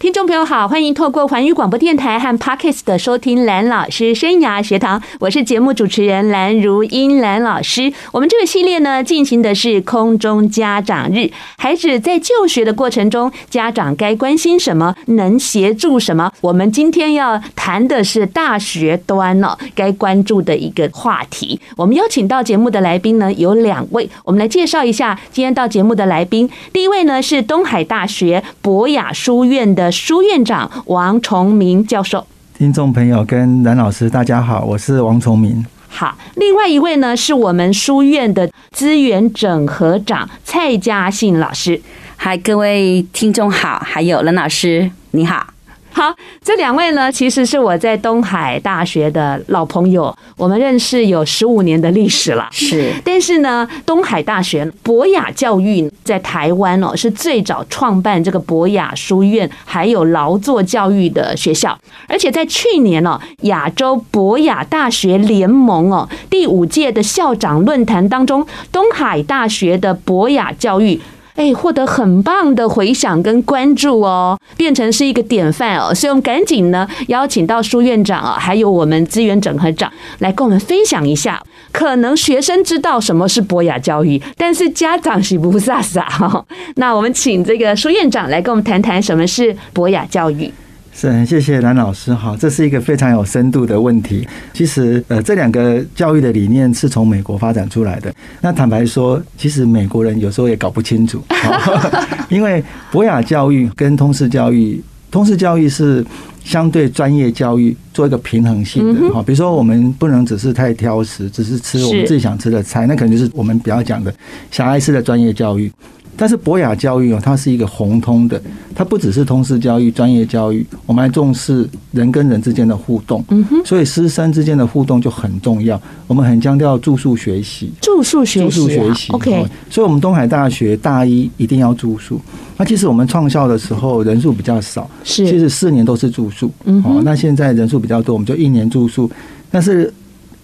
听众朋友好，欢迎透过环宇广播电台和 Parkes 的收听蓝老师生涯学堂，我是节目主持人蓝如英蓝老师。我们这个系列呢，进行的是空中家长日，孩子在就学的过程中，家长该关心什么，能协助什么？我们今天要谈的是大学端哦，该关注的一个话题。我们邀请到节目的来宾呢，有两位，我们来介绍一下今天到节目的来宾。第一位呢，是东海大学博雅书院的。书院长王崇明教授，听众朋友跟蓝老师，大家好，我是王崇明。好，另外一位呢，是我们书院的资源整合长蔡嘉信老师。嗨，各位听众好，还有蓝老师，你好。好，这两位呢，其实是我在东海大学的老朋友，我们认识有十五年的历史了。是，但是呢，东海大学博雅教育在台湾哦，是最早创办这个博雅书院，还有劳作教育的学校，而且在去年哦，亚洲博雅大学联盟哦第五届的校长论坛当中，东海大学的博雅教育。哎，获得很棒的回响跟关注哦，变成是一个典范哦，所以我们赶紧呢邀请到苏院长啊，还有我们资源整合长来跟我们分享一下。可能学生知道什么是博雅教育，但是家长是不傻傻哈。那我们请这个苏院长来跟我们谈谈什么是博雅教育。是，很谢谢蓝老师哈，这是一个非常有深度的问题。其实，呃，这两个教育的理念是从美国发展出来的。那坦白说，其实美国人有时候也搞不清楚，因为博雅教育跟通识教育，通识教育是相对专业教育做一个平衡性的哈。比如说，我们不能只是太挑食，只是吃我们自己想吃的菜，那可能就是我们比较讲的小孩式的专业教育。但是博雅教育哦，它是一个红通的，它不只是通识教育、专业教育，我们还重视人跟人之间的互动。嗯哼，所以师生之间的互动就很重要。我们很强调住宿学习，住宿学习，住宿学习。OK，所以我们东海大学大一一定要住宿。那其实我们创校的时候人数比较少，是，其实四年都是住宿。嗯，哦，那现在人数比较多，我们就一年住宿。但是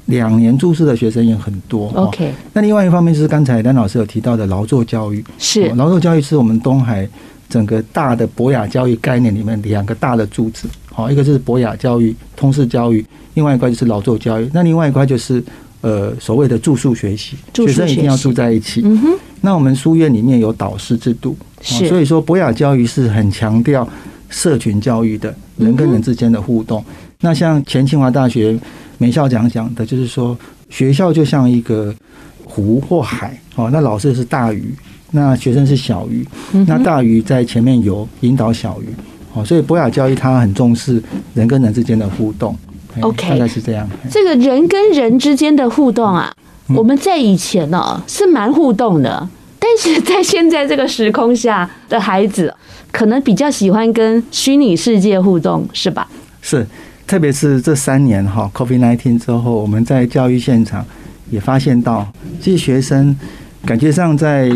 两年住宿的学生也很多。OK，那另外一方面就是刚才梁老师有提到的劳作教育，是劳作教育是我们东海整个大的博雅教育概念里面两个大的柱子。好，一个就是博雅教育、通识教育，另外一块就是劳作教育。那另外一块就是呃所谓的住宿学习，学生一定要住在一起。嗯哼。那我们书院里面有导师制度，是所以说博雅教育是很强调社群教育的，人跟人之间的互动。那像前清华大学。梅校长讲的就是说，学校就像一个湖或海，哦，那老师是大鱼，那学生是小鱼，那大鱼在前面游，引导小鱼，哦，所以博雅教育它很重视人跟人之间的互动，OK，大概是这样。这个人跟人之间的互动啊，我们在以前呢是蛮互动的，但是在现在这个时空下的孩子，可能比较喜欢跟虚拟世界互动，是吧？是。特别是这三年哈，COVID-19 之后，我们在教育现场也发现到，这些学生感觉上在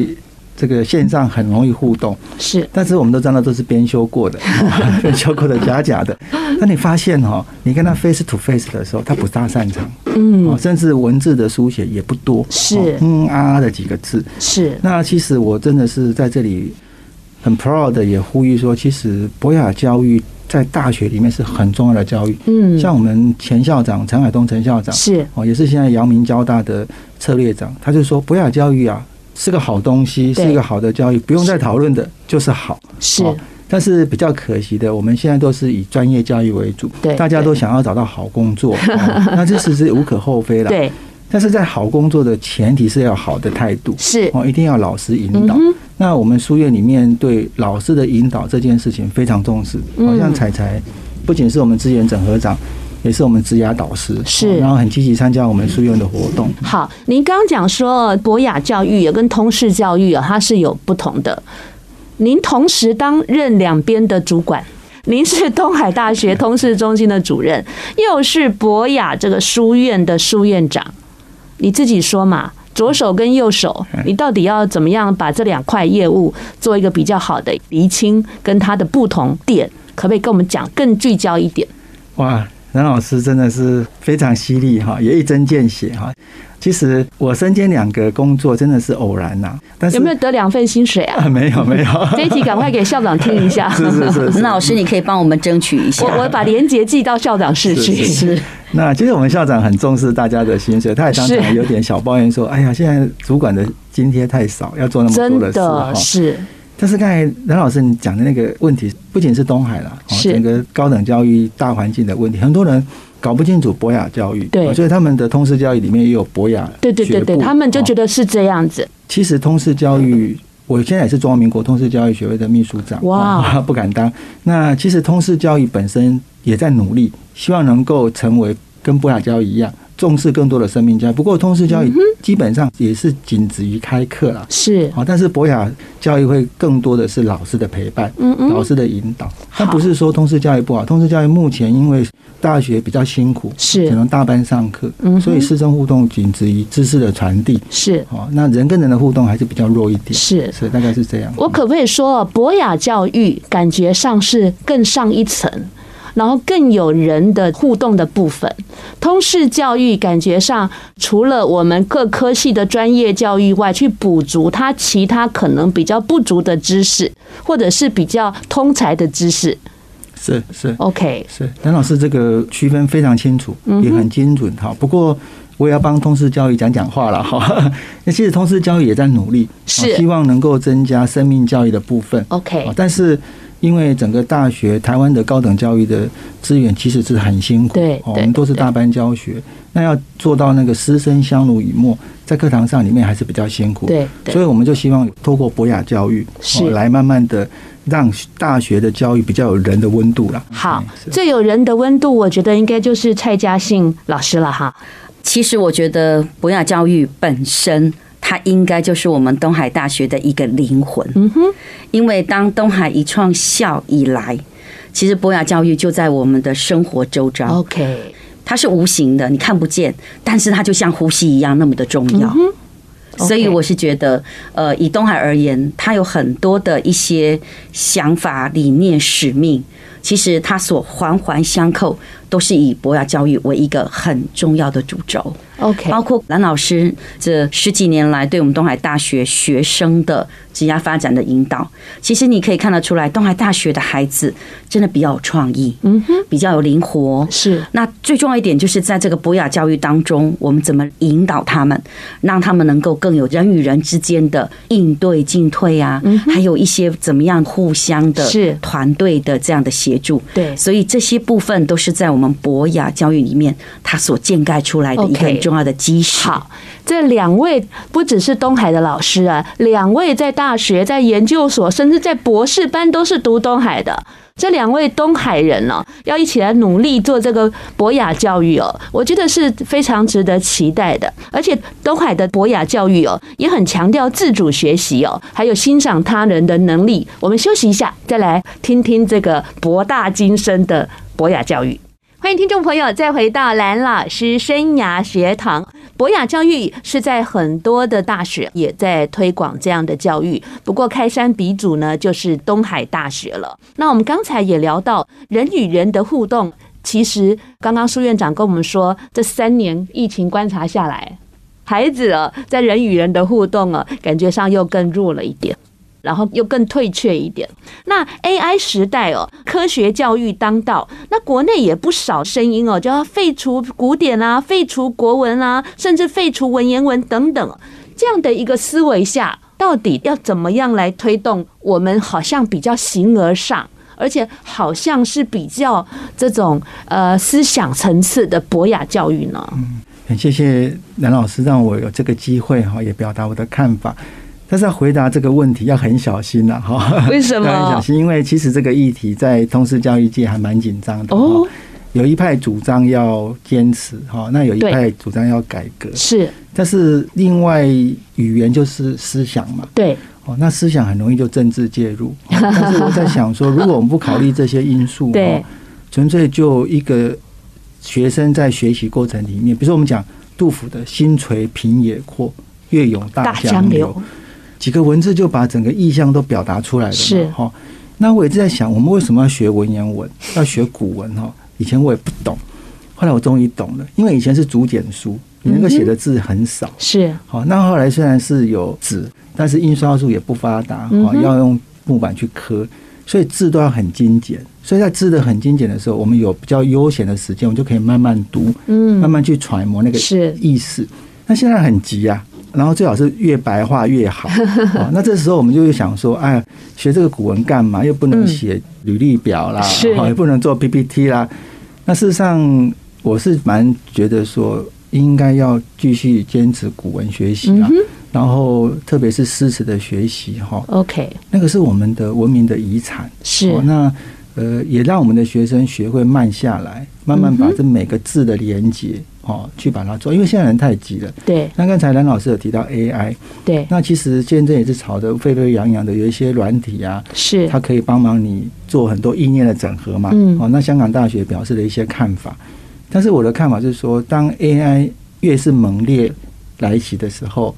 这个线上很容易互动，是，但是我们都知道都是编修过的，编修过的假假的。那你发现哈，你跟他 face to face 的时候，他不大擅长，嗯，甚至文字的书写也不多，是嗯啊的几个字，是。那其实我真的是在这里很 proud 的，也呼吁说，其实博雅教育。在大学里面是很重要的教育，嗯，像我们前校长陈海东陈校长是。哦，也是现在阳明交大的策略长，他就说博雅教育啊是个好东西，是一个好的教育，不用再讨论的，就是好。是。但是比较可惜的，我们现在都是以专业教育为主，对，大家都想要找到好工作，那这其实无可厚非了，对。但是在好工作的前提是要好的态度，是。哦，一定要老师引导。那我们书院里面对老师的引导这件事情非常重视，好像彩彩不仅是我们资源整合长，也是我们职涯导师，是，然后很积极参加我们书院的活动。好，您刚刚讲说博雅教育也跟通识教育啊，它是有不同的。您同时担任两边的主管，您是东海大学通识中心的主任，又是博雅这个书院的书院长。你自己说嘛，左手跟右手，你到底要怎么样把这两块业务做一个比较好的厘清，跟它的不同点，可不可以跟我们讲更聚焦一点？哇，蓝老师真的是非常犀利哈，也一针见血哈。其实我身兼两个工作真的是偶然呐，但是有没有得两份薪水啊？没有没有，这一题赶快给校长听一下。是 是是，蓝 老师你可以帮我们争取一下。我我把连结寄到校长室去。是，是，是。那其实我们校长很重视大家的薪水，他也常常有点小抱怨说：“哎呀，现在主管的津贴太少，要做那么多的事。”真的是。但是刚才蓝老师你讲的那个问题，不仅是东海了，整个高等教育大环境的问题，很多人。搞不清楚博雅教育，对，所以他们的通识教育里面也有博雅，对对对对，他们就觉得是这样子。其实通识教育，我现在也是中华民国通识教育学会的秘书长，哇，不敢当。那其实通识教育本身也在努力，希望能够成为跟博雅教育一样。重视更多的生命教育，不过通识教育基本上也是仅止于开课了，是啊。但是博雅教育会更多的是老师的陪伴，嗯嗯，老师的引导。但不是说通识教育不好，通识教育目前因为大学比较辛苦，是只能大班上课，嗯，所以师生互动仅止于知识的传递，是啊。那人跟人的互动还是比较弱一点，是是，大概是这样。我可不可以说，博雅教育感觉上是更上一层？然后更有人的互动的部分，通识教育感觉上除了我们各科系的专业教育外，去补足他其他可能比较不足的知识，或者是比较通才的知识。是是，OK，是蓝老师这个区分非常清楚，也很精准哈。不过我也要帮通识教育讲讲话了哈。那其实通识教育也在努力，是希望能够增加生命教育的部分。OK，但是。因为整个大学台湾的高等教育的资源其实是很辛苦，对，我们都是大班教学，那要做到那个师生相濡以沫，在课堂上里面还是比较辛苦，对，所以我们就希望透过博雅教育，是来慢慢的让大学的教育比较有人的温度了。好，最有人的温度，我觉得应该就是蔡嘉信老师了哈。其实我觉得博雅教育本身。它应该就是我们东海大学的一个灵魂。嗯哼，因为当东海一创校以来，其实博雅教育就在我们的生活周遭。OK，它是无形的，你看不见，但是它就像呼吸一样那么的重要。所以我是觉得，呃，以东海而言，它有很多的一些想法、理念、使命，其实它所环环相扣，都是以博雅教育为一个很重要的主轴。OK，包括蓝老师这十几年来对我们东海大学学生的职业发展的引导，其实你可以看得出来，东海大学的孩子真的比较有创意，嗯哼，比较有灵活。是，那最重要一点就是在这个博雅教育当中，我们怎么引导他们，让他们能够更有人与人之间的应对进退啊，还有一些怎么样互相的是。团队的这样的协助。对，所以这些部分都是在我们博雅教育里面，它所建盖出来的一个很重要的基石。好，这两位不只是东海的老师啊，两位在大学、在研究所，甚至在博士班都是读东海的。这两位东海人呢，要一起来努力做这个博雅教育哦，我觉得是非常值得期待的。而且东海的博雅教育哦，也很强调自主学习哦，还有欣赏他人的能力。我们休息一下，再来听听这个博大精深的博雅教育。欢迎听众朋友再回到蓝老师生涯学堂。博雅教育是在很多的大学也在推广这样的教育，不过开山鼻祖呢就是东海大学了。那我们刚才也聊到人与人的互动，其实刚刚苏院长跟我们说，这三年疫情观察下来，孩子啊在人与人的互动啊，感觉上又更弱了一点。然后又更退却一点。那 AI 时代哦，科学教育当道，那国内也不少声音哦，就要废除古典啊，废除国文啊，甚至废除文言文等等。这样的一个思维下，到底要怎么样来推动我们好像比较形而上，而且好像是比较这种呃思想层次的博雅教育呢？嗯，很谢谢蓝老师让我有这个机会哈，也表达我的看法。但是要回答这个问题要很小心呐，哈。为什么？要很小心，因为其实这个议题在通识教育界还蛮紧张的。哦。有一派主张要坚持，哈，那有一派主张要改革。是。但是另外语言就是思想嘛。对。哦，那思想很容易就政治介入。但是我在想说，如果我们不考虑这些因素，对，纯粹就一个学生在学习过程里面，比如说我们讲杜甫的“心垂平野阔，月涌大江流”。几个文字就把整个意象都表达出来了，是哈。那我一直在想，我们为什么要学文言文，要学古文哈？以前我也不懂，后来我终于懂了，因为以前是竹简书，你那个写的字很少，嗯、是好。那后来虽然是有纸，但是印刷术也不发达，哈，要用木板去刻，所以字都要很精简。所以在字的很精简的时候，我们有比较悠闲的时间，我们就可以慢慢读，嗯，慢慢去揣摩那个意思。那现在很急啊。然后最好是越白话越好。那这时候我们就会想说，哎，学这个古文干嘛？又不能写履历表啦，也不能做 PPT 啦。那事实上，我是蛮觉得说，应该要继续坚持古文学习啊。然后特别是诗词的学习，哈，OK，那个是我们的文明的遗产。是那呃，也让我们的学生学会慢下来，慢慢把这每个字的连接。哦，去把它做，因为现在人太急了。对。那刚才蓝老师有提到 AI，对。那其实现在也是吵得沸沸扬扬的，有一些软体啊，是它可以帮忙你做很多意念的整合嘛。嗯。哦，那香港大学表示了一些看法，但是我的看法是说，当 AI 越是猛烈来袭的时候，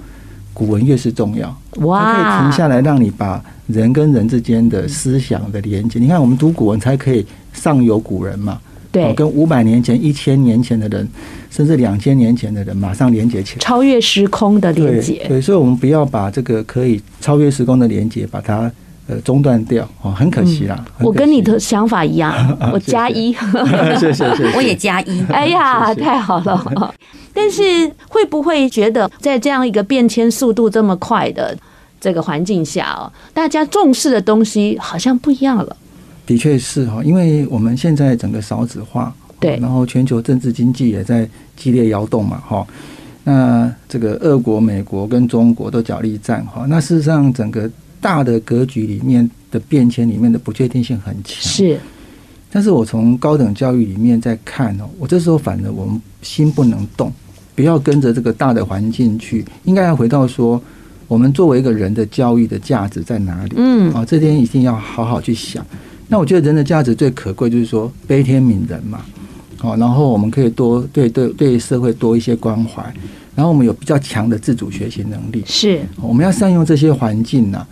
古文越是重要。哇。它可以停下来，让你把人跟人之间的思想的连接。你看，我们读古文才可以上有古人嘛。对，跟五百年前、一千年前的人，甚至两千年前的人，马上连接起来，超越时空的连接。对，所以，我们不要把这个可以超越时空的连接，把它呃中断掉哦，很可惜啦。我跟你的想法一样，我加一，谢 谢谢，我也加一。哎呀，太好了！但是会不会觉得，在这样一个变迁速度这么快的这个环境下哦，大家重视的东西好像不一样了？的确是哈，因为我们现在整个少子化，对，然后全球政治经济也在激烈摇动嘛，哈。那这个俄国、美国跟中国都角力战，哈。那事实上，整个大的格局里面的变迁里面的不确定性很强，是。但是我从高等教育里面在看哦，我这时候反而我们心不能动，不要跟着这个大的环境去，应该要回到说，我们作为一个人的教育的价值在哪里？嗯，啊，这点一定要好好去想。那我觉得人的价值最可贵，就是说悲天悯人嘛，好，然后我们可以多对对对社会多一些关怀，然后我们有比较强的自主学习能力，是，我们要善用这些环境呐。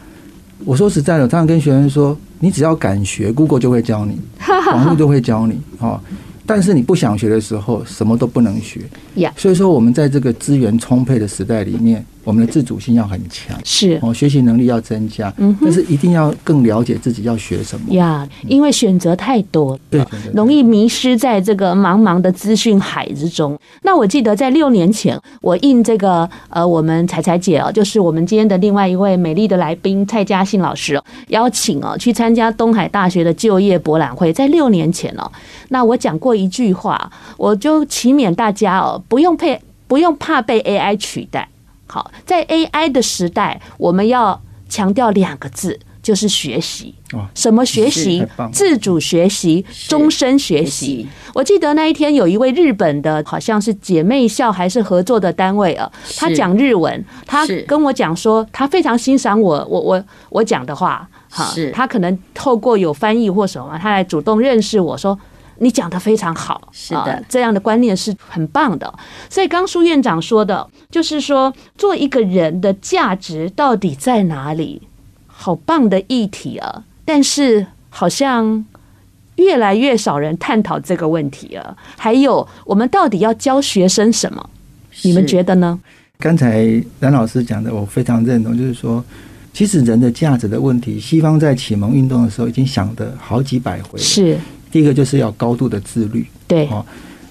我说实在的，我常常跟学生说，你只要敢学，Google 就会教你，网络就会教你，哦。但是你不想学的时候，什么都不能学。所以说我们在这个资源充沛的时代里面，我们的自主性要很强，是哦，学习能力要增加。嗯，但是一定要更了解自己要学什么。呀因为选择太多，对，容易迷失在这个茫茫的资讯海之中。那我记得在六年前，我应这个呃，我们彩彩姐哦，就是我们今天的另外一位美丽的来宾蔡嘉信老师邀请哦，去参加东海大学的就业博览会，在六年前哦，那我讲过一句话，我就祈勉大家哦，不用配，不用怕被 AI 取代。好，在 AI 的时代，我们要强调两个字，就是学习。什么学习？自主学习，终身学习。我记得那一天有一位日本的，好像是姐妹校还是合作的单位啊，他讲日文，他跟我讲说，他非常欣赏我，我我我讲的话，哈，他可能透过有翻译或什么，他来主动认识我说。你讲的非常好，是的，这样的观念是很棒的。所以刚苏院长说的，就是说做一个人的价值到底在哪里？好棒的议题啊！但是好像越来越少人探讨这个问题了。还有，我们到底要教学生什么？你们觉得呢？刚才冉老师讲的，我非常认同，就是说，其实人的价值的问题，西方在启蒙运动的时候已经想的好几百回了。是。第一个就是要高度的自律，对，哦，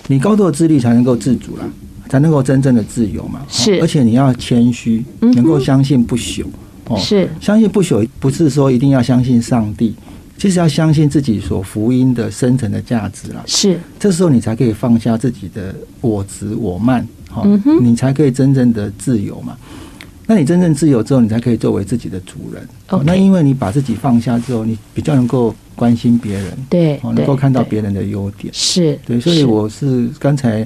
你高度的自律才能够自主啦，才能够真正的自由嘛。是，而且你要谦虚，能够相信不朽。哦，是，相信不朽不是说一定要相信上帝，其实要相信自己所福音的深层的价值啦。是，这时候你才可以放下自己的我执我慢，哈，你才可以真正的自由嘛。那你真正自由之后，你才可以作为自己的主人。Okay. 那因为你把自己放下之后，你比较能够关心别人，对，能够看到别人的优点。是对，所以我是刚才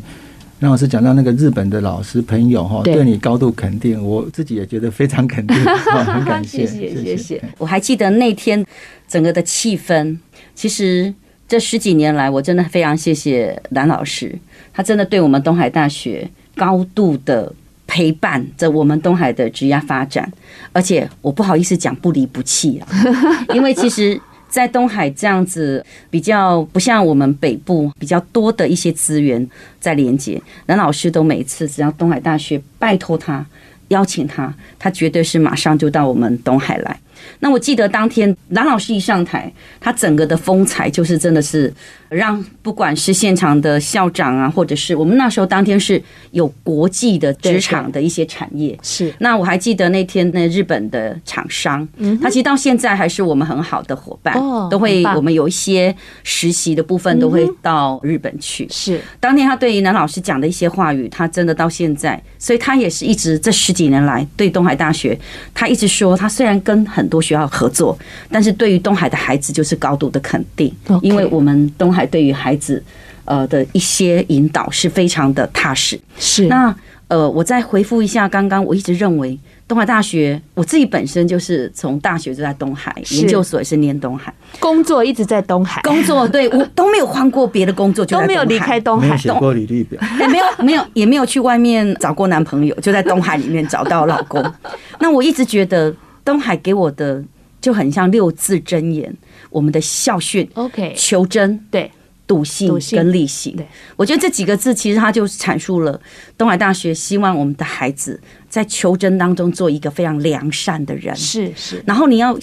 让老师讲到那个日本的老师朋友哈，对你高度肯定，我自己也觉得非常肯定，很感谢，谢谢，谢谢。我还记得那天整个的气氛，其实这十几年来，我真的非常谢谢蓝老师，他真的对我们东海大学高度的。陪伴着我们东海的职业发展，而且我不好意思讲不离不弃啊，因为其实，在东海这样子比较不像我们北部比较多的一些资源在连接，蓝老师都每次只要东海大学拜托他邀请他，他绝对是马上就到我们东海来。那我记得当天蓝老师一上台，他整个的风采就是真的是让不管是现场的校长啊，或者是我们那时候当天是有国际的职场的一些产业。是。那我还记得那天那日本的厂商，他其实到现在还是我们很好的伙伴，都会我们有一些实习的部分都会到日本去。是。当天他对于南老师讲的一些话语，他真的到现在，所以他也是一直这十几年来对东海大学，他一直说，他虽然跟很多学校合作，但是对于东海的孩子就是高度的肯定，因为我们东海对于孩子，呃的一些引导是非常的踏实。是那呃，我再回复一下刚刚，我一直认为东海大学，我自己本身就是从大学就在东海，研究所也是念东海，工作一直在东海，工作对我 都没有换过别的工作，就都没有离开东海，没有写过履历表，也没有没有也没有去外面找过男朋友，就在东海里面找到老公。那我一直觉得。东海给我的就很像六字真言，我们的校训，OK，求真，对，笃信跟力行。对，我觉得这几个字其实它就阐述了东海大学希望我们的孩子在求真当中做一个非常良善的人。是是，然后你要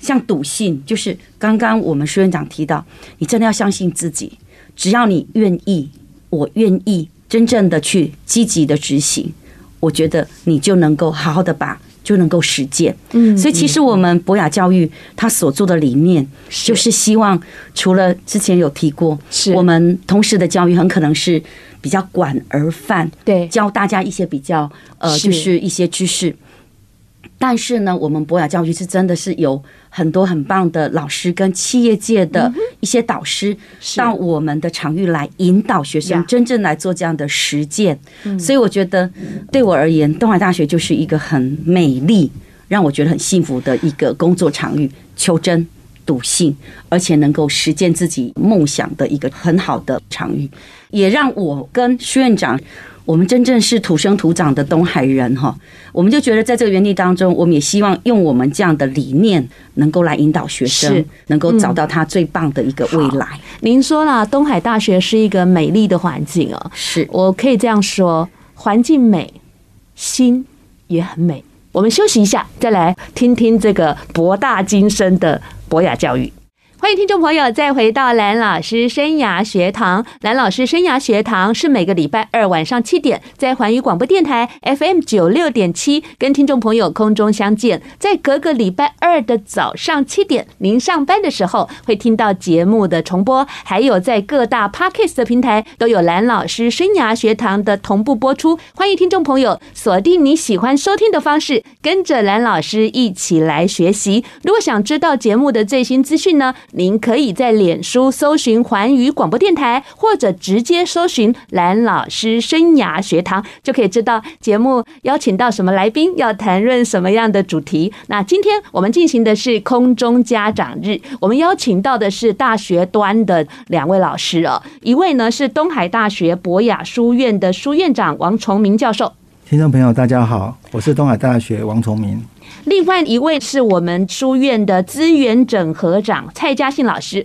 像笃信，就是刚刚我们苏院长提到，你真的要相信自己，只要你愿意，我愿意真正的去积极的执行，我觉得你就能够好好的把。就能够实践，嗯，所以其实我们博雅教育他所做的理念，就是希望除了之前有提过，是。我们同时的教育很可能是比较管而泛，对，教大家一些比较呃，就是一些知识。但是呢，我们博雅教育是真的是有很多很棒的老师跟企业界的一些导师到我们的场域来引导学生真正来做这样的实践。所以我觉得对我而言，东海大学就是一个很美丽、让我觉得很幸福的一个工作场域，求真、笃信，而且能够实践自己梦想的一个很好的场域，也让我跟徐院长。我们真正是土生土长的东海人哈，我们就觉得在这个园地当中，我们也希望用我们这样的理念，能够来引导学生，能够找到他最棒的一个未来。您说了，东海大学是一个美丽的环境哦，是我可以这样说，环境美，心也很美。我们休息一下，再来听听这个博大精深的博雅教育。欢迎听众朋友再回到蓝老师生涯学堂。蓝老师生涯学堂是每个礼拜二晚上七点在环宇广播电台 FM 九六点七跟听众朋友空中相见。在隔个礼拜二的早上七点，您上班的时候会听到节目的重播，还有在各大 Podcast 的平台都有蓝老师生涯学堂的同步播出。欢迎听众朋友锁定你喜欢收听的方式，跟着蓝老师一起来学习。如果想知道节目的最新资讯呢，您可以在脸书搜寻环宇广播电台，或者直接搜寻蓝老师生涯学堂，就可以知道节目邀请到什么来宾，要谈论什么样的主题。那今天我们进行的是空中家长日，我们邀请到的是大学端的两位老师哦，一位呢是东海大学博雅书院的书院长王崇明教授。听众朋友，大家好，我是东海大学王崇明。另外一位是我们书院的资源整合长蔡嘉信老师。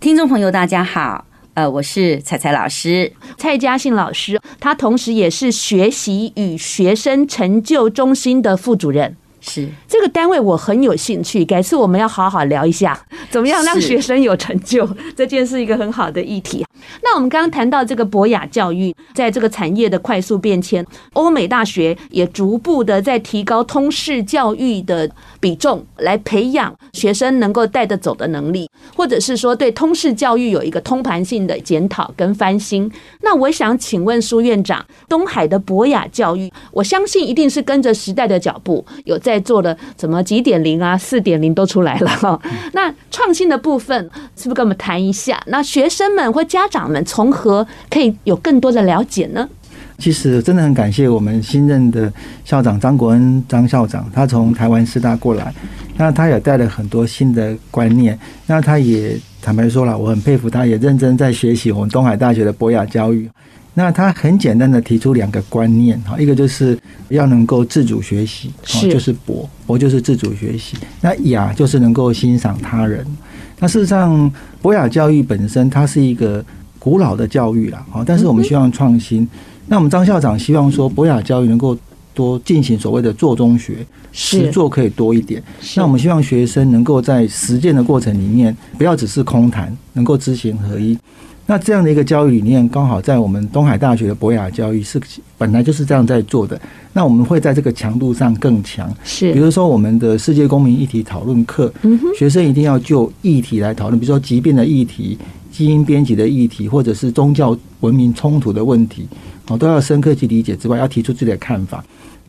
听众朋友，大家好，呃，我是彩彩老师。蔡嘉信老师，他同时也是学习与学生成就中心的副主任。是这个单位我很有兴趣，改次我们要好好聊一下，怎么样让学生有成就，这件是一个很好的议题。那我们刚刚谈到这个博雅教育，在这个产业的快速变迁，欧美大学也逐步的在提高通识教育的比重，来培养学生能够带得走的能力，或者是说对通识教育有一个通盘性的检讨跟翻新。那我想请问苏院长，东海的博雅教育，我相信一定是跟着时代的脚步，有在做的什么几点零啊、四点零都出来了哈。那创新的部分，是不是跟我们谈一下？那学生们或家长们从何可以有更多的了解呢？其实真的很感谢我们新任的校长张国恩张校长，他从台湾师大过来，那他也带了很多新的观念。那他也坦白说了，我很佩服他，也认真在学习我们东海大学的博雅教育。那他很简单的提出两个观念哈，一个就是要能够自主学习，就是博博就是自主学习。那雅就是能够欣赏他人。那事实上，博雅教育本身它是一个古老的教育啦，但是我们希望创新。嗯、那我们张校长希望说，博雅教育能够多进行所谓的做中学，实做可以多一点。那我们希望学生能够在实践的过程里面，不要只是空谈，能够知行合一。那这样的一个教育理念，刚好在我们东海大学的博雅教育是本来就是这样在做的。那我们会在这个强度上更强，是比如说我们的世界公民议题讨论课，学生一定要就议题来讨论，比如说疾病的议题、基因编辑的议题，或者是宗教文明冲突的问题，哦，都要深刻去理解之外，要提出自己的看法。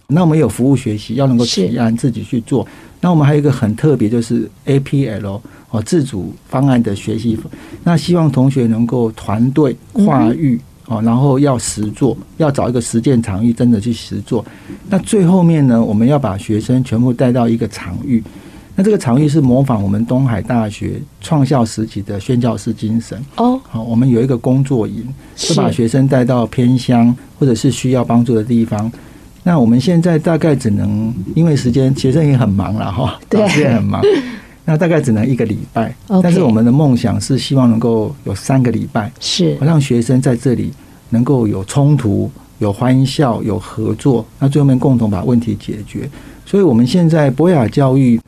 那我们有服务学习，要能够提案自己去做。那我们还有一个很特别，就是 APL。哦，自主方案的学习，那希望同学能够团队跨域哦，然后要实做，要找一个实践场域，真的去实做。那最后面呢，我们要把学生全部带到一个场域，那这个场域是模仿我们东海大学创校时期的宣教师精神哦。好，我们有一个工作营，是把学生带到偏乡或者是需要帮助的地方。那我们现在大概只能因为时间，学生也很忙了哈，老师也很忙。那大概只能一个礼拜但是我们的梦想是希望能够有三个礼拜，是让学生在这里能够有冲突、有欢笑、有合作，那最后面共同把问题解决。所以，我们现在博雅教育，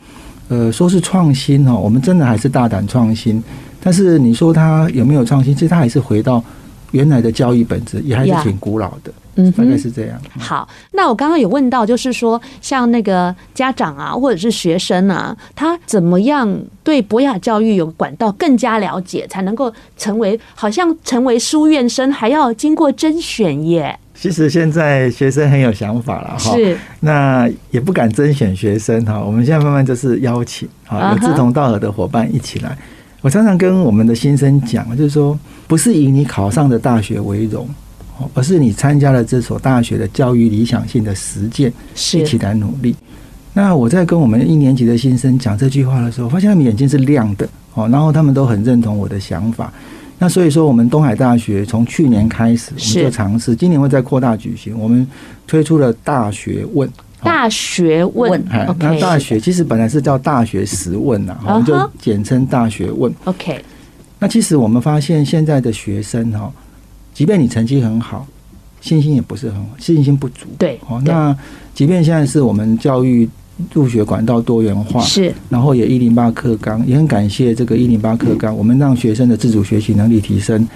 呃，说是创新哈，我们真的还是大胆创新。但是你说它有没有创新？其实它还是回到原来的教育本质，也还是挺古老的。Yeah. 嗯，大概是这样。好，那我刚刚有问到，就是说，像那个家长啊，或者是学生啊，他怎么样对博雅教育有管道更加了解，才能够成为好像成为书院生，还要经过甄选耶？其实现在学生很有想法了哈，是，那也不敢甄选学生哈，我们现在慢慢就是邀请啊，有志同道合的伙伴一起来。我常常跟我们的新生讲，就是说，不是以你考上的大学为荣。而是你参加了这所大学的教育理想性的实践，一起来努力。那我在跟我们一年级的新生讲这句话的时候，发现他们眼睛是亮的哦，然后他们都很认同我的想法。那所以说，我们东海大学从去年开始，我们就尝试，今年会再扩大举行。我们推出了大学问，大学问，那大学其实本来是叫大学实问呐，我们就简称大学问。OK，那其实我们发现现在的学生哈。即便你成绩很好，信心也不是很好，信心不足。对，哦，那即便现在是我们教育入学管道多元化，是，然后也一零八课纲，也很感谢这个一零八课纲，我们让学生的自主学习能力提升，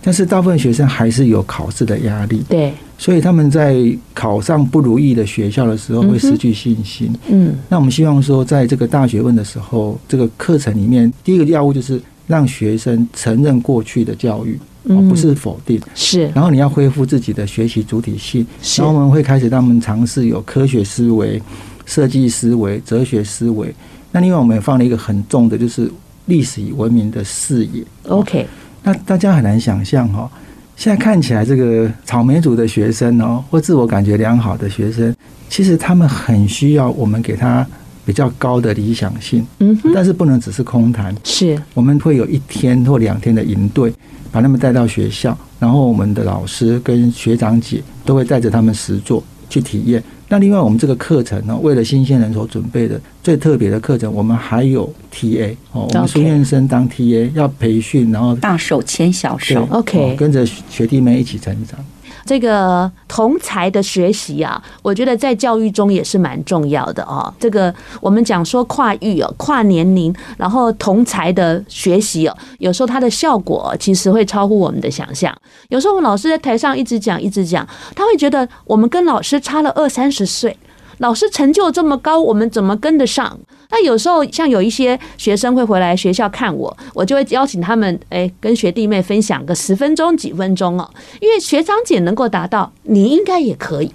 但是大部分学生还是有考试的压力，对，所以他们在考上不如意的学校的时候会失去信心。嗯，那我们希望说，在这个大学问的时候，这个课程里面，第一个要务就是让学生承认过去的教育。哦，不是否定，是。然后你要恢复自己的学习主体性，然后我们会开始让他们尝试有科学思维、设计思维、哲学思维。那另外我们也放了一个很重的，就是历史与文明的视野。OK，那大家很难想象哈，现在看起来这个草莓族的学生哦，或自我感觉良好的学生，其实他们很需要我们给他比较高的理想性。嗯，但是不能只是空谈。是，我们会有一天或两天的营队。把他们带到学校，然后我们的老师跟学长姐都会带着他们实做去体验。那另外，我们这个课程呢，为了新鲜人所准备的最特别的课程，我们还有 TA 哦，我们书院生当 TA 要培训，然后大手牵小手，OK，跟着学弟妹一起成长。这个同才的学习啊，我觉得在教育中也是蛮重要的哦。这个我们讲说跨域哦，跨年龄，然后同才的学习哦，有时候它的效果其实会超乎我们的想象。有时候我们老师在台上一直讲一直讲，他会觉得我们跟老师差了二三十岁。老师成就这么高，我们怎么跟得上？那有时候像有一些学生会回来学校看我，我就会邀请他们，哎，跟学弟妹分享个十分钟、几分钟哦。因为学长姐能够达到，你应该也可以。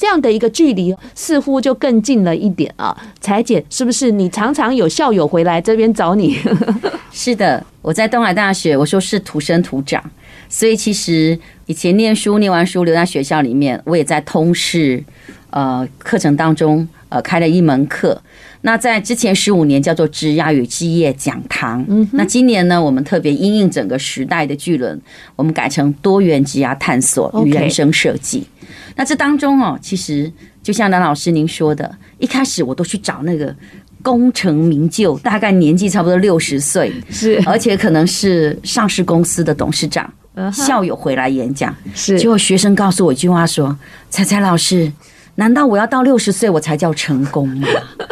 这样的一个距离，似乎就更近了一点啊。彩姐，是不是你常常有校友回来这边找你？是的，我在东海大学，我说是土生土长，所以其实以前念书，念完书留在学校里面，我也在通识。呃，课程当中，呃，开了一门课。那在之前十五年叫做职涯与基业讲堂。嗯，那今年呢，我们特别因应整个时代的巨轮，我们改成多元职涯探索与人生设计。那这当中哦，其实就像梁老师您说的，一开始我都去找那个功成名就，大概年纪差不多六十岁，是，而且可能是上市公司的董事长，校友回来演讲，是，结果学生告诉我一句话说：“彩彩老师，难道我要到六十岁我才叫成功吗？”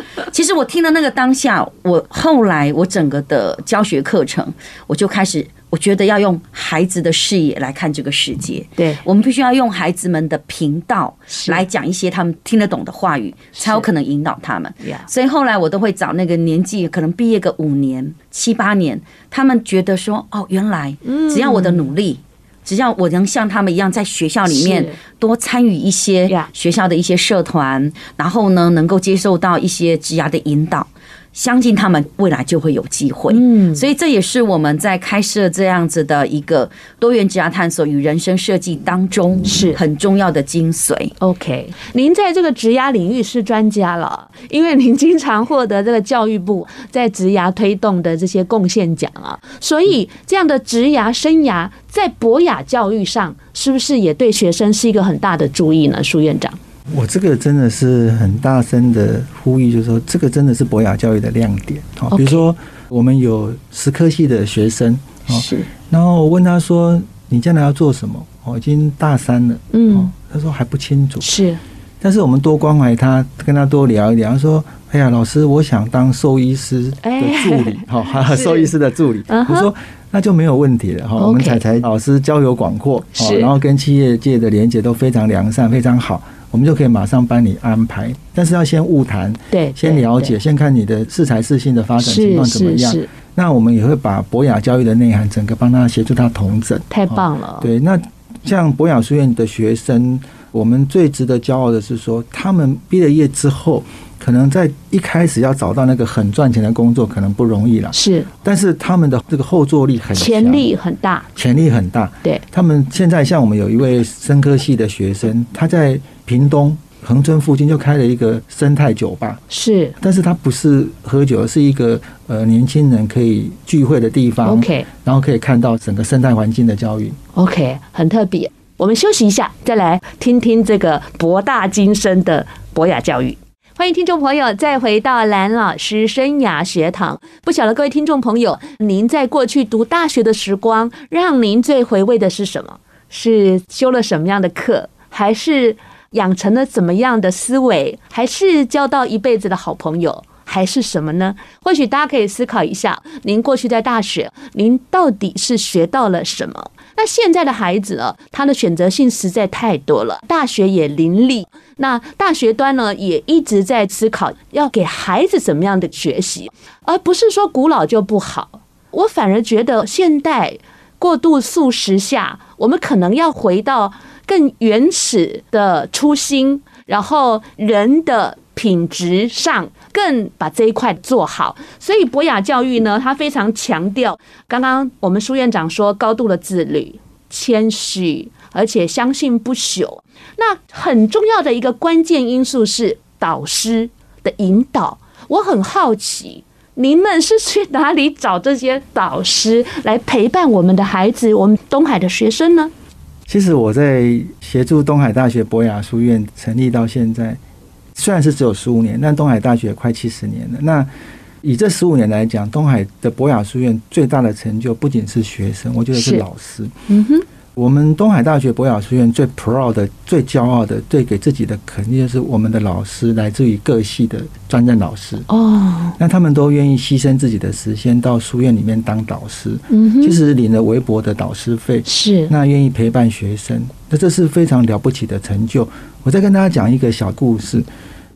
其实我听了那个当下，我后来我整个的教学课程，我就开始。我觉得要用孩子的视野来看这个世界，对，我们必须要用孩子们的频道来讲一些他们听得懂的话语，才有可能引导他们。所以后来我都会找那个年纪可能毕业个五年、七八年，他们觉得说，哦，原来只要我的努力，只要我能像他们一样在学校里面多参与一些学校的一些社团，然后呢，能够接受到一些职涯的引导。相信他们未来就会有机会，嗯，所以这也是我们在开设这样子的一个多元职涯探索与人生设计当中是。很重要的精髓。OK，您在这个职涯领域是专家了，因为您经常获得这个教育部在职涯推动的这些贡献奖啊，所以这样的职涯生涯在博雅教育上是不是也对学生是一个很大的注意呢？苏院长。我这个真的是很大声的呼吁，就是说，这个真的是博雅教育的亮点。好，比如说我们有十科系的学生，是，然后我问他说：“你将来要做什么？”哦，已经大三了，嗯，他说还不清楚。是，但是我们多关怀他，跟他多聊一聊。他说：“哎呀，老师，我想当兽医师的助理，哈，兽医师的助理。”我说：“那就没有问题了。”哈，我们采采老师交友广阔，是，然后跟企业界的连接都非常良善，非常好。我们就可以马上帮你安排，但是要先晤谈，对，先了解，先看你的适才适性的发展情况怎么样。那我们也会把博雅教育的内涵整个帮他协助他同整。太棒了。对，那像博雅书院的学生，我们最值得骄傲的是说，他们毕了业之后。可能在一开始要找到那个很赚钱的工作，可能不容易了。是，但是他们的这个后坐力很强，潜力很大，潜力很大。对，他们现在像我们有一位生科系的学生，他在屏东恒春附近就开了一个生态酒吧。是，但是他不是喝酒，而是一个呃年轻人可以聚会的地方。OK，然后可以看到整个生态环境的教育。OK，很特别。我们休息一下，再来听听这个博大精深的博雅教育。欢迎听众朋友再回到蓝老师生涯学堂。不晓得各位听众朋友，您在过去读大学的时光，让您最回味的是什么？是修了什么样的课，还是养成了怎么样的思维，还是交到一辈子的好朋友，还是什么呢？或许大家可以思考一下，您过去在大学，您到底是学到了什么？那现在的孩子啊，他的选择性实在太多了，大学也林立。那大学端呢，也一直在思考要给孩子怎么样的学习，而不是说古老就不好。我反而觉得现代过度速食下，我们可能要回到更原始的初心，然后人的品质上更把这一块做好。所以博雅教育呢，它非常强调，刚刚我们苏院长说高度的自律、谦虚，而且相信不朽。那很重要的一个关键因素是导师的引导。我很好奇，你们是去哪里找这些导师来陪伴我们的孩子，我们东海的学生呢？其实我在协助东海大学博雅书院成立到现在，虽然是只有十五年，但东海大学快七十年了。那以这十五年来讲，东海的博雅书院最大的成就不仅是学生，我觉得是老师。嗯哼。我们东海大学博雅书院最 proud 的、最骄傲的、最给自己的肯定，就是我们的老师来自于各系的专任老师哦。那他们都愿意牺牲自己的时间到书院里面当导师，嗯哼，其实领了微薄的导师费，是那愿意陪伴学生，那这是非常了不起的成就。我再跟大家讲一个小故事。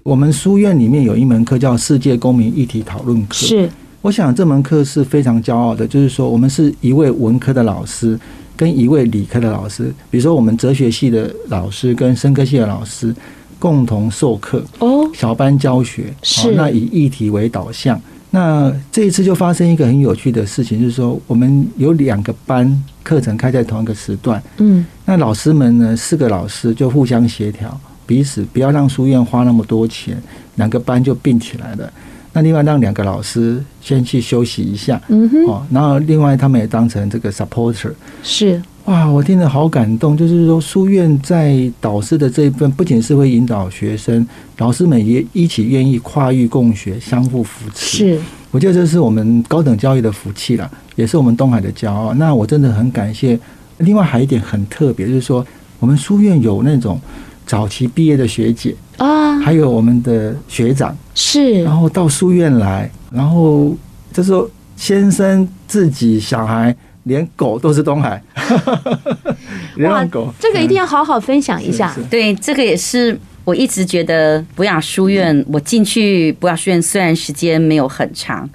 我们书院里面有一门课叫世界公民议题讨论课，是。我想这门课是非常骄傲的，就是说我们是一位文科的老师。跟一位理科的老师，比如说我们哲学系的老师跟生科系的老师共同授课哦，小班教学是。那以议题为导向。那这一次就发生一个很有趣的事情，就是说我们有两个班课程开在同一个时段，嗯，那老师们呢，四个老师就互相协调，彼此不要让书院花那么多钱，两个班就并起来了。那另外让两个老师先去休息一下，嗯哼，哦，然后另外他们也当成这个 supporter，是。哇，我听得好感动。就是说，书院在导师的这一份，不仅是会引导学生，老师们也一起愿意跨域共学，相互扶持。是，我觉得这是我们高等教育的福气了，也是我们东海的骄傲。那我真的很感谢。另外还有一点很特别，就是说，我们书院有那种早期毕业的学姐啊，还有我们的学长是，然后到书院来，然后这时候先生自己小孩。连狗都是东海，哇，狗，这个一定要好好分享一下。对，这个也是我一直觉得博雅书院，我进去博雅书院虽然时间没有很长，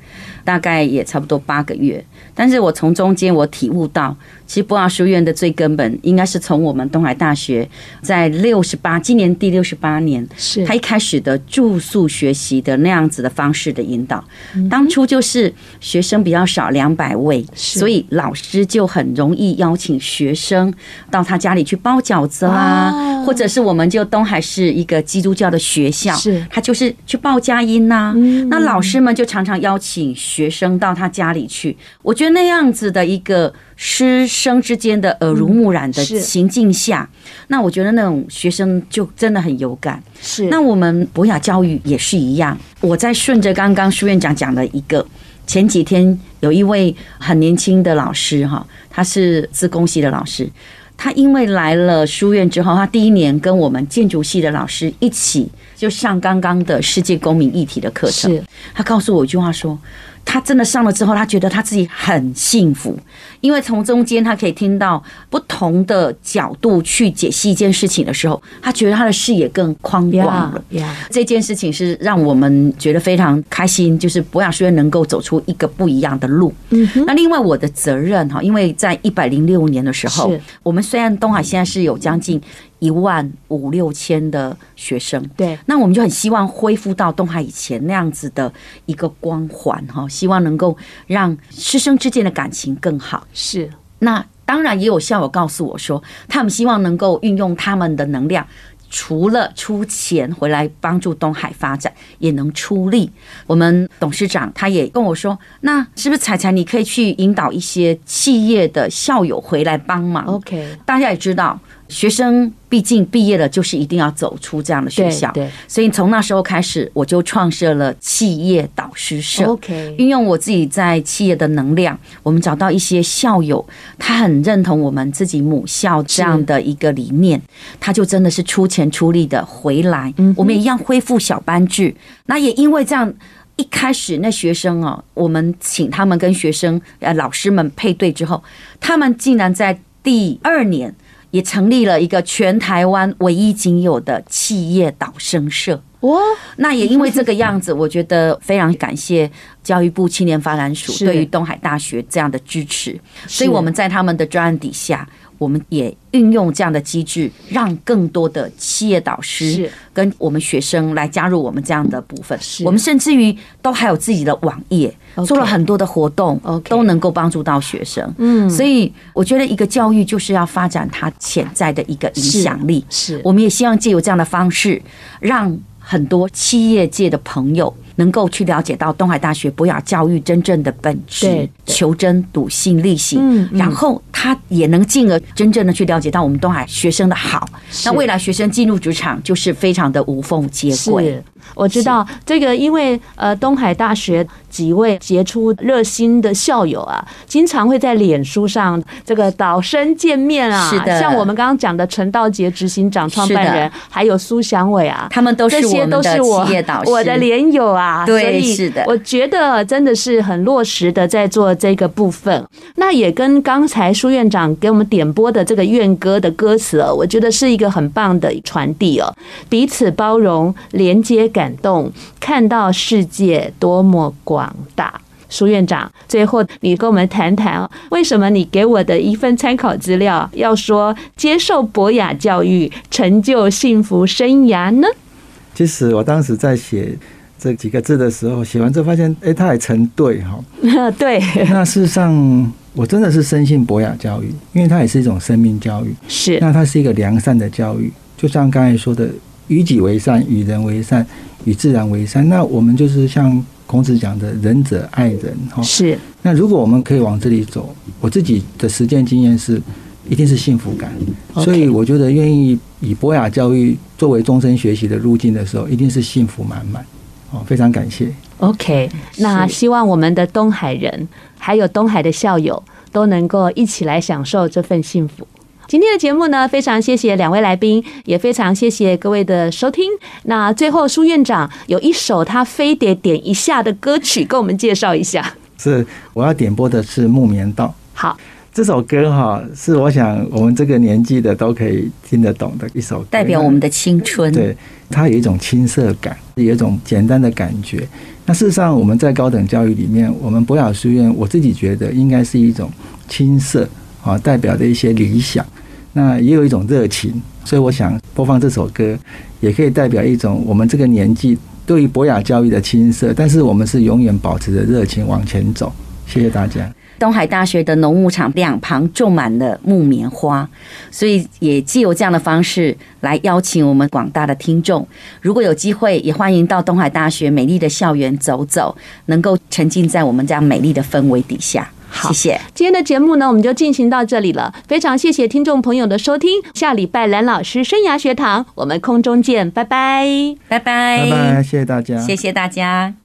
大概也差不多八个月，但是我从中间我体悟到。其实博雅书院的最根本，应该是从我们东海大学在六十八，今年第六十八年，是他一开始的住宿学习的那样子的方式的引导。当初就是学生比较少，两百位，所以老师就很容易邀请学生到他家里去包饺子啦，或者是我们就东海是一个基督教的学校，是他就是去报佳音呐。那老师们就常常邀请学生到他家里去。我觉得那样子的一个。师生之间的耳濡目染的情境下，那我觉得那种学生就真的很有感。是，那我们博雅教育也是一样。我在顺着刚刚书院长讲的一个，前几天有一位很年轻的老师哈，他是自工系的老师，他因为来了书院之后，他第一年跟我们建筑系的老师一起就上刚刚的世界公民议题的课程。他告诉我一句话说。他真的上了之后，他觉得他自己很幸福，因为从中间他可以听到不同的角度去解析一件事情的时候，他觉得他的视野更宽广了。这件事情是让我们觉得非常开心，就是博雅书院能够走出一个不一样的路。那另外我的责任哈，因为在一百零六年的时候，我们虽然东海现在是有将近。一万五六千的学生，对，那我们就很希望恢复到东海以前那样子的一个光环哈，希望能够让师生之间的感情更好。是，那当然也有校友告诉我说，他们希望能够运用他们的能量，除了出钱回来帮助东海发展，也能出力。我们董事长他也跟我说，那是不是彩彩你可以去引导一些企业的校友回来帮忙？OK，大家也知道。学生毕竟毕业了，就是一定要走出这样的学校。对，所以从那时候开始，我就创设了企业导师社。OK，运用我自己在企业的能量，我们找到一些校友，他很认同我们自己母校这样的一个理念，他就真的是出钱出力的回来。我们也一样恢复小班制。那也因为这样，一开始那学生哦，我们请他们跟学生呃老师们配对之后，他们竟然在第二年。也成立了一个全台湾唯一仅有的企业导生社。哇！那也因为这个样子，我觉得非常感谢教育部青年发展署对于东海大学这样的支持。所以我们在他们的专案底下，我们也运用这样的机制，让更多的企业导师跟我们学生来加入我们这样的部分。我们甚至于都还有自己的网页。做了很多的活动，都能够帮助到学生。嗯，所以我觉得一个教育就是要发展它潜在的一个影响力。是，我们也希望借由这样的方式，让很多企业界的朋友能够去了解到东海大学博雅教育真正的本质，求真、笃信、力行。然后他也能进而真正的去了解到我们东海学生的好。那未来学生进入职场就是非常的无缝接轨。我知道这个，因为呃，东海大学几位杰出热心的校友啊，经常会在脸书上这个导生见面啊。是的，像我们刚刚讲的陈道杰执行长、创办人，还有苏祥伟啊，他们都是我们的企业导师，我的连友啊。对，是的，我觉得真的是很落实的在做这个部分。那也跟刚才苏院长给我们点播的这个院歌的歌词哦，我觉得是一个很棒的传递哦，彼此包容，连接。感动，看到世界多么广大。苏院长，最后你跟我们谈谈，为什么你给我的一份参考资料要说接受博雅教育，成就幸福生涯呢？其实我当时在写这几个字的时候，写完之后发现，哎，它还成对哈。对。那事实上，我真的是深信博雅教育，因为它也是一种生命教育。是。那它是一个良善的教育，就像刚才说的。与己为善，与人为善，与自然为善。那我们就是像孔子讲的“仁者爱人”哈。是。那如果我们可以往这里走，我自己的实践经验是，一定是幸福感。所以我觉得愿意以博雅教育作为终身学习的路径的时候，一定是幸福满满。哦，非常感谢。OK，那希望我们的东海人还有东海的校友都能够一起来享受这份幸福。今天的节目呢，非常谢谢两位来宾，也非常谢谢各位的收听。那最后，苏院长有一首他非得点一下的歌曲，跟我们介绍一下。是，我要点播的是《木棉道》。好。这首歌哈，是我想我们这个年纪的都可以听得懂的一首歌，代表我们的青春。对，它有一种青涩感，有一种简单的感觉。那事实上，我们在高等教育里面，我们博雅书院，我自己觉得应该是一种青涩啊，代表的一些理想。那也有一种热情，所以我想播放这首歌，也可以代表一种我们这个年纪对于博雅教育的青涩，但是我们是永远保持着热情往前走。谢谢大家。东海大学的农牧场两旁种满了木棉花，所以也借由这样的方式来邀请我们广大的听众，如果有机会，也欢迎到东海大学美丽的校园走走，能够沉浸在我们这样美丽的氛围底下。好，谢谢。今天的节目呢，我们就进行到这里了，非常谢谢听众朋友的收听。下礼拜蓝老师生涯学堂，我们空中见，拜拜，拜拜，拜拜，谢谢大家，谢谢大家。